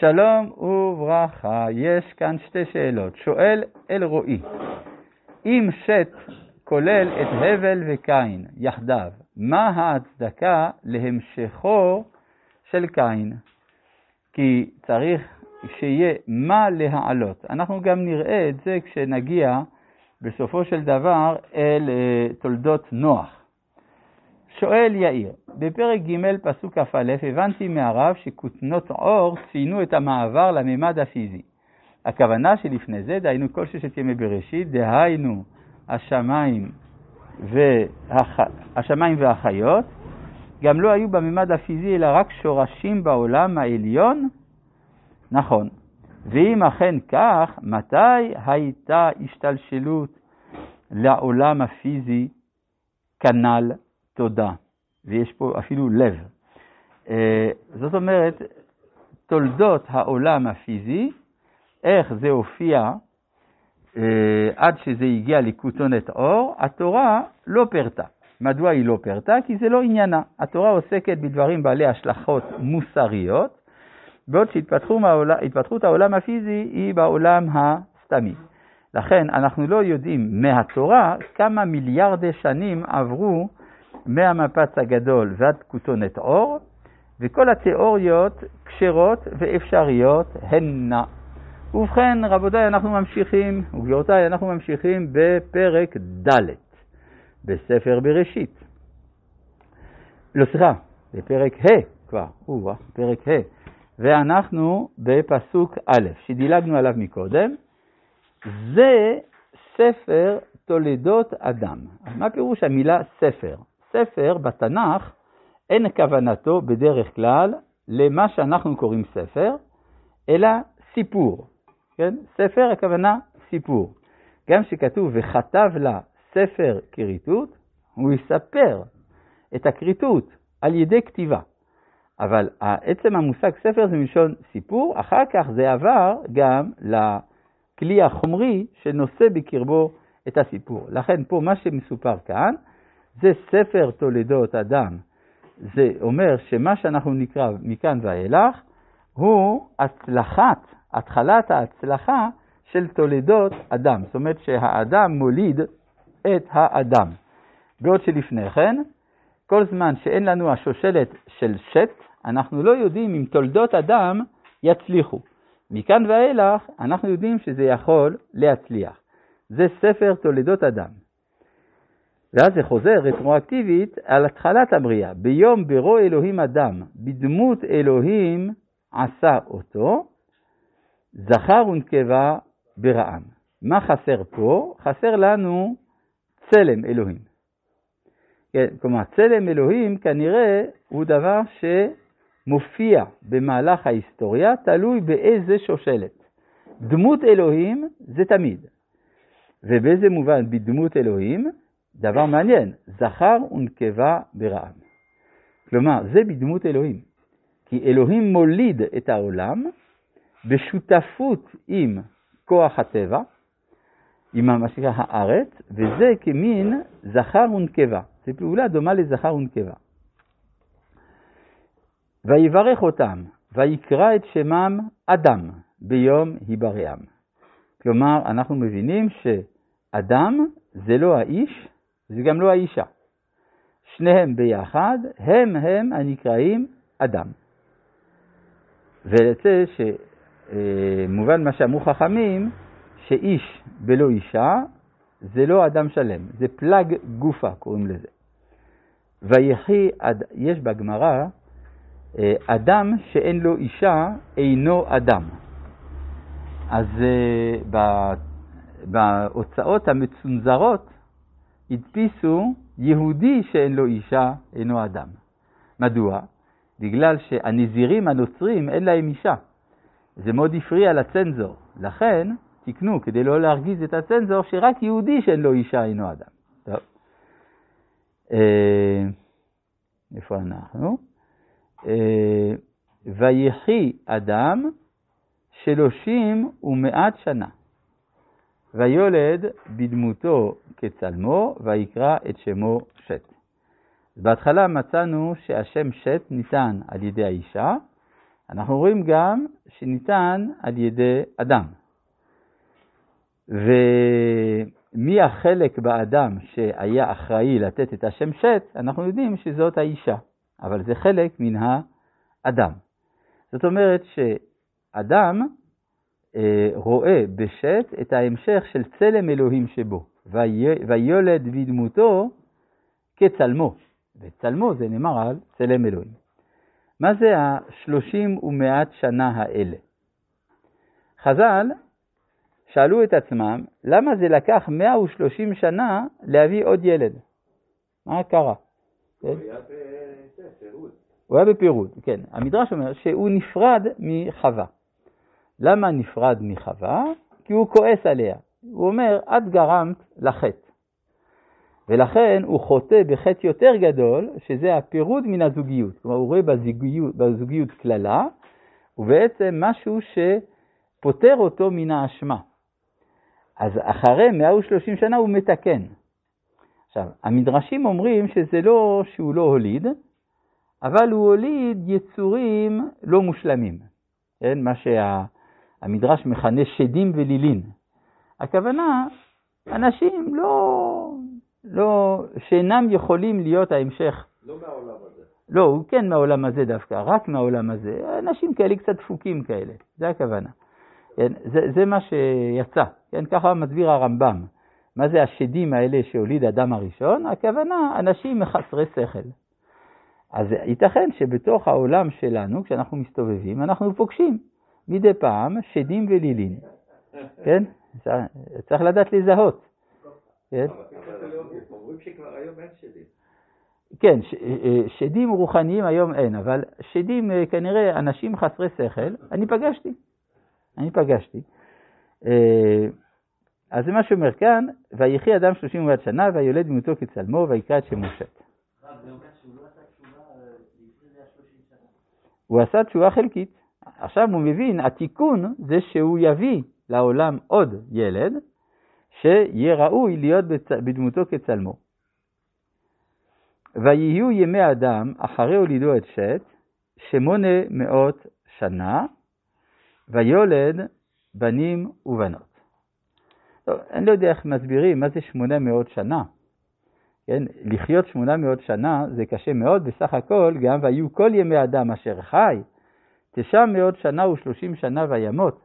שלום וברכה, יש כאן שתי שאלות. שואל אלרועי, אם שת כולל את הבל וקין יחדיו, מה ההצדקה להמשכו של קין? כי צריך שיהיה מה להעלות. אנחנו גם נראה את זה כשנגיע בסופו של דבר אל אה, תולדות נוח. שואל יאיר, בפרק ג' פסוק כ"א הבנתי מהרב שכותנות עור ציינו את המעבר לממד הפיזי. הכוונה שלפני זה, דהיינו כל ששת ימי בראשית, דהיינו השמיים, והח... השמיים והחיות, גם לא היו בממד הפיזי אלא רק שורשים בעולם העליון? נכון. ואם אכן כך, מתי הייתה השתלשלות לעולם הפיזי כנ"ל תודה? ויש פה אפילו לב. אה, זאת אומרת, תולדות העולם הפיזי, איך זה הופיע אה, עד שזה הגיע לכותונת אור, התורה לא פירטה. מדוע היא לא פירטה? כי זה לא עניינה. התורה עוסקת בדברים בעלי השלכות מוסריות, בעוד שהתפתחות העולם הפיזי היא בעולם הסתמי. לכן אנחנו לא יודעים מהתורה כמה מיליארדי שנים עברו מהמפץ הגדול ועד כותונת אור, וכל התיאוריות כשרות ואפשריות הנה. ובכן, רבותיי, אנחנו ממשיכים, וגבירותיי, אנחנו ממשיכים בפרק ד' בספר בראשית. לא, סליחה, בפרק ה' כבר, או, פרק ה', ואנחנו בפסוק א', שדילגנו עליו מקודם. זה ספר תולדות אדם. מה פירוש המילה ספר? ספר בתנ"ך אין כוונתו בדרך כלל למה שאנחנו קוראים ספר, אלא סיפור. כן? ספר הכוונה סיפור. גם שכתוב וכתב לה ספר כריתות, הוא יספר את הכריתות על ידי כתיבה. אבל עצם המושג ספר זה מלשון סיפור, אחר כך זה עבר גם לכלי החומרי שנושא בקרבו את הסיפור. לכן פה מה שמסופר כאן זה ספר תולדות אדם. זה אומר שמה שאנחנו נקרא מכאן ואילך הוא הצלחת, התחלת ההצלחה של תולדות אדם. זאת אומרת שהאדם מוליד את האדם. בעוד שלפני כן, כל זמן שאין לנו השושלת של שת, אנחנו לא יודעים אם תולדות אדם יצליחו. מכאן ואילך אנחנו יודעים שזה יכול להצליח. זה ספר תולדות אדם. ואז זה חוזר רטרואקטיבית על התחלת הבריאה. ביום ברוא אלוהים אדם, בדמות אלוהים עשה אותו, זכר ונקבה ברעם. מה חסר פה? חסר לנו צלם אלוהים. כן, כלומר, צלם אלוהים כנראה הוא דבר שמופיע במהלך ההיסטוריה, תלוי באיזה שושלת. דמות אלוהים זה תמיד. ובאיזה מובן בדמות אלוהים? דבר מעניין, זכר ונקבה ברעם. כלומר, זה בדמות אלוהים. כי אלוהים מוליד את העולם בשותפות עם כוח הטבע, עם מה שנקרא הארץ, וזה כמין זכר ונקבה. זו פעולה דומה לזכר ונקבה. ויברך אותם, ויקרא את שמם אדם ביום היבראם. כלומר, אנחנו מבינים שאדם זה לא האיש, זה גם לא האישה. שניהם ביחד, הם הם הנקראים אדם. ויוצא שמובן מה שאמרו חכמים, שאיש בלא אישה זה לא אדם שלם, זה פלג גופה קוראים לזה. ויחי, יש בגמרא, אה, אדם שאין לו אישה אינו אדם. אז אה, בהוצאות המצונזרות הדפיסו יהודי שאין לו אישה אינו אדם. מדוע? בגלל שהנזירים הנוצרים אין להם אישה. זה מאוד הפריע לצנזור. לכן תקנו, כדי לא להרגיז את הצנזור, שרק יהודי שאין לו אישה אינו אדם. טוב. אה, איפה אנחנו? אה, ויחי אדם שלושים ומעט שנה. ויולד בדמותו כצלמו, ויקרא את שמו שת. בהתחלה מצאנו שהשם שת ניתן על ידי האישה, אנחנו רואים גם שניתן על ידי אדם. ומי החלק באדם שהיה אחראי לתת את השם שת, אנחנו יודעים שזאת האישה, אבל זה חלק מן האדם. זאת אומרת שאדם רואה בשת את ההמשך של צלם אלוהים שבו, ויולד בדמותו כצלמו, וצלמו זה נאמר על צלם אלוהים. מה זה השלושים ומעט שנה האלה? חז"ל שאלו את עצמם, למה זה לקח 130 שנה להביא עוד ילד? מה קרה? כן? הוא היה בפירוד. הוא היה בפירוד, כן. המדרש אומר שהוא נפרד מחווה. למה נפרד מחווה? כי הוא כועס עליה. הוא אומר, את גרמת לחטא. ולכן הוא חוטא בחטא יותר גדול, שזה הפירוד מן הזוגיות. כלומר, הוא רואה בזוגיות, בזוגיות קללה, ובעצם משהו שפוטר אותו מן האשמה. אז אחרי 130 שנה הוא מתקן. עכשיו, המדרשים אומרים שזה לא שהוא לא הוליד, אבל הוא הוליד יצורים לא מושלמים. כן? מה שהמדרש מכנה שדים ולילין. הכוונה, אנשים לא, לא, שאינם יכולים להיות ההמשך. לא מהעולם הזה. לא, הוא כן מהעולם הזה דווקא, רק מהעולם הזה. אנשים כאלה קצת דפוקים כאלה, זה הכוונה. כן, זה, זה מה שיצא, כן, ככה מסביר הרמב"ם. מה זה השדים האלה שהוליד אדם הראשון? הכוונה, אנשים חסרי שכל. אז ייתכן שבתוך העולם שלנו, כשאנחנו מסתובבים, אנחנו פוגשים מדי פעם שדים ולילין, כן? צריך לדעת לזהות. כן? אומרים שכבר היום אין שדים. כן, אה, שדים רוחניים היום אין, אבל שדים אה, כנראה אנשים חסרי שכל, אני פגשתי. אני פגשתי. אה, אז זה מה שאומר כאן, ויחי אדם שלושים ומעט שנה, ויולד דמותו כצלמו, ויקרא את שמו שת. הוא עשה תשובה חלקית. עכשיו הוא מבין, התיקון זה שהוא יביא לעולם עוד ילד, שיהיה ראוי להיות בדמותו כצלמו. ויהיו ימי אדם אחרי הולידו את שת, שמונה מאות שנה, ויולד בנים ובנות. טוב, אני לא יודע איך מסבירים מה זה 800 שנה. כן, לחיות 800 שנה זה קשה מאוד, בסך הכל גם והיו כל ימי אדם אשר חי, 900 שנה ו-30 שנה וימות.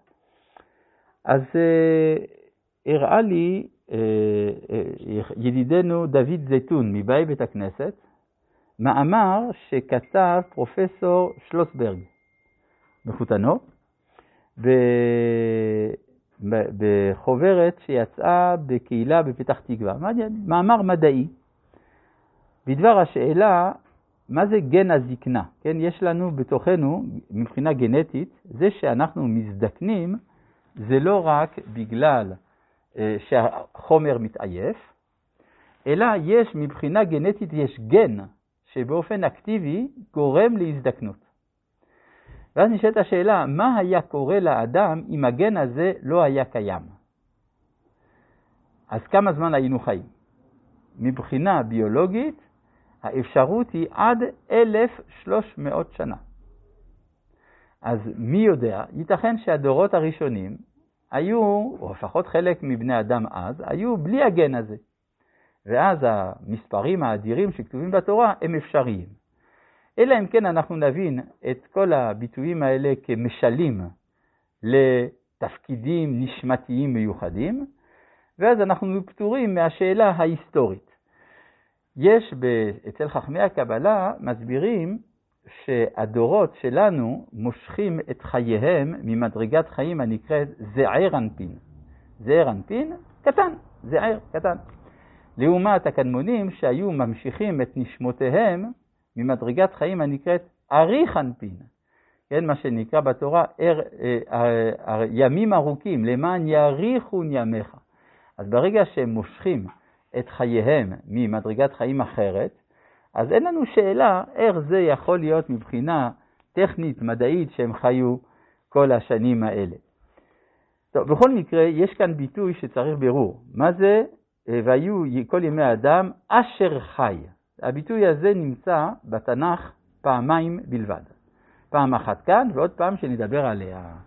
אז אה, הראה לי אה, אה, ידידנו דוד זיתון מבאי בית הכנסת, מאמר שכתב פרופסור שלוסברג מחותנו, בחוברת שיצאה בקהילה בפתח תקווה, מאמר מדעי, בדבר השאלה מה זה גן הזקנה. כן, יש לנו בתוכנו, מבחינה גנטית, זה שאנחנו מזדקנים, זה לא רק בגלל אה, שהחומר מתעייף, אלא יש מבחינה גנטית, יש גן שבאופן אקטיבי גורם להזדקנות. ואז נשאלת השאלה, מה היה קורה לאדם אם הגן הזה לא היה קיים? אז כמה זמן היינו חיים? מבחינה ביולוגית, האפשרות היא עד 1,300 שנה. אז מי יודע, ייתכן שהדורות הראשונים היו, או לפחות חלק מבני אדם אז, היו בלי הגן הזה. ואז המספרים האדירים שכתובים בתורה הם אפשריים. אלא אם כן אנחנו נבין את כל הביטויים האלה כמשלים לתפקידים נשמתיים מיוחדים, ואז אנחנו פטורים מהשאלה ההיסטורית. יש אצל חכמי הקבלה מסבירים שהדורות שלנו מושכים את חייהם ממדרגת חיים הנקראת זעיר אנפין. זעיר אנפין, קטן, זעיר, קטן. לעומת הקדמונים שהיו ממשיכים את נשמותיהם ממדרגת חיים הנקראת אריך אנפין, כן, מה שנקרא בתורה אר, אה, אה, אה, ימים ארוכים, למען יאריכון ימיך. אז ברגע שהם מושכים את חייהם ממדרגת חיים אחרת, אז אין לנו שאלה איך זה יכול להיות מבחינה טכנית, מדעית, שהם חיו כל השנים האלה. טוב, בכל מקרה, יש כאן ביטוי שצריך בירור. מה זה והיו כל ימי האדם אשר חי? הביטוי הזה נמצא בתנ"ך פעמיים בלבד. פעם אחת כאן ועוד פעם שנדבר עליה.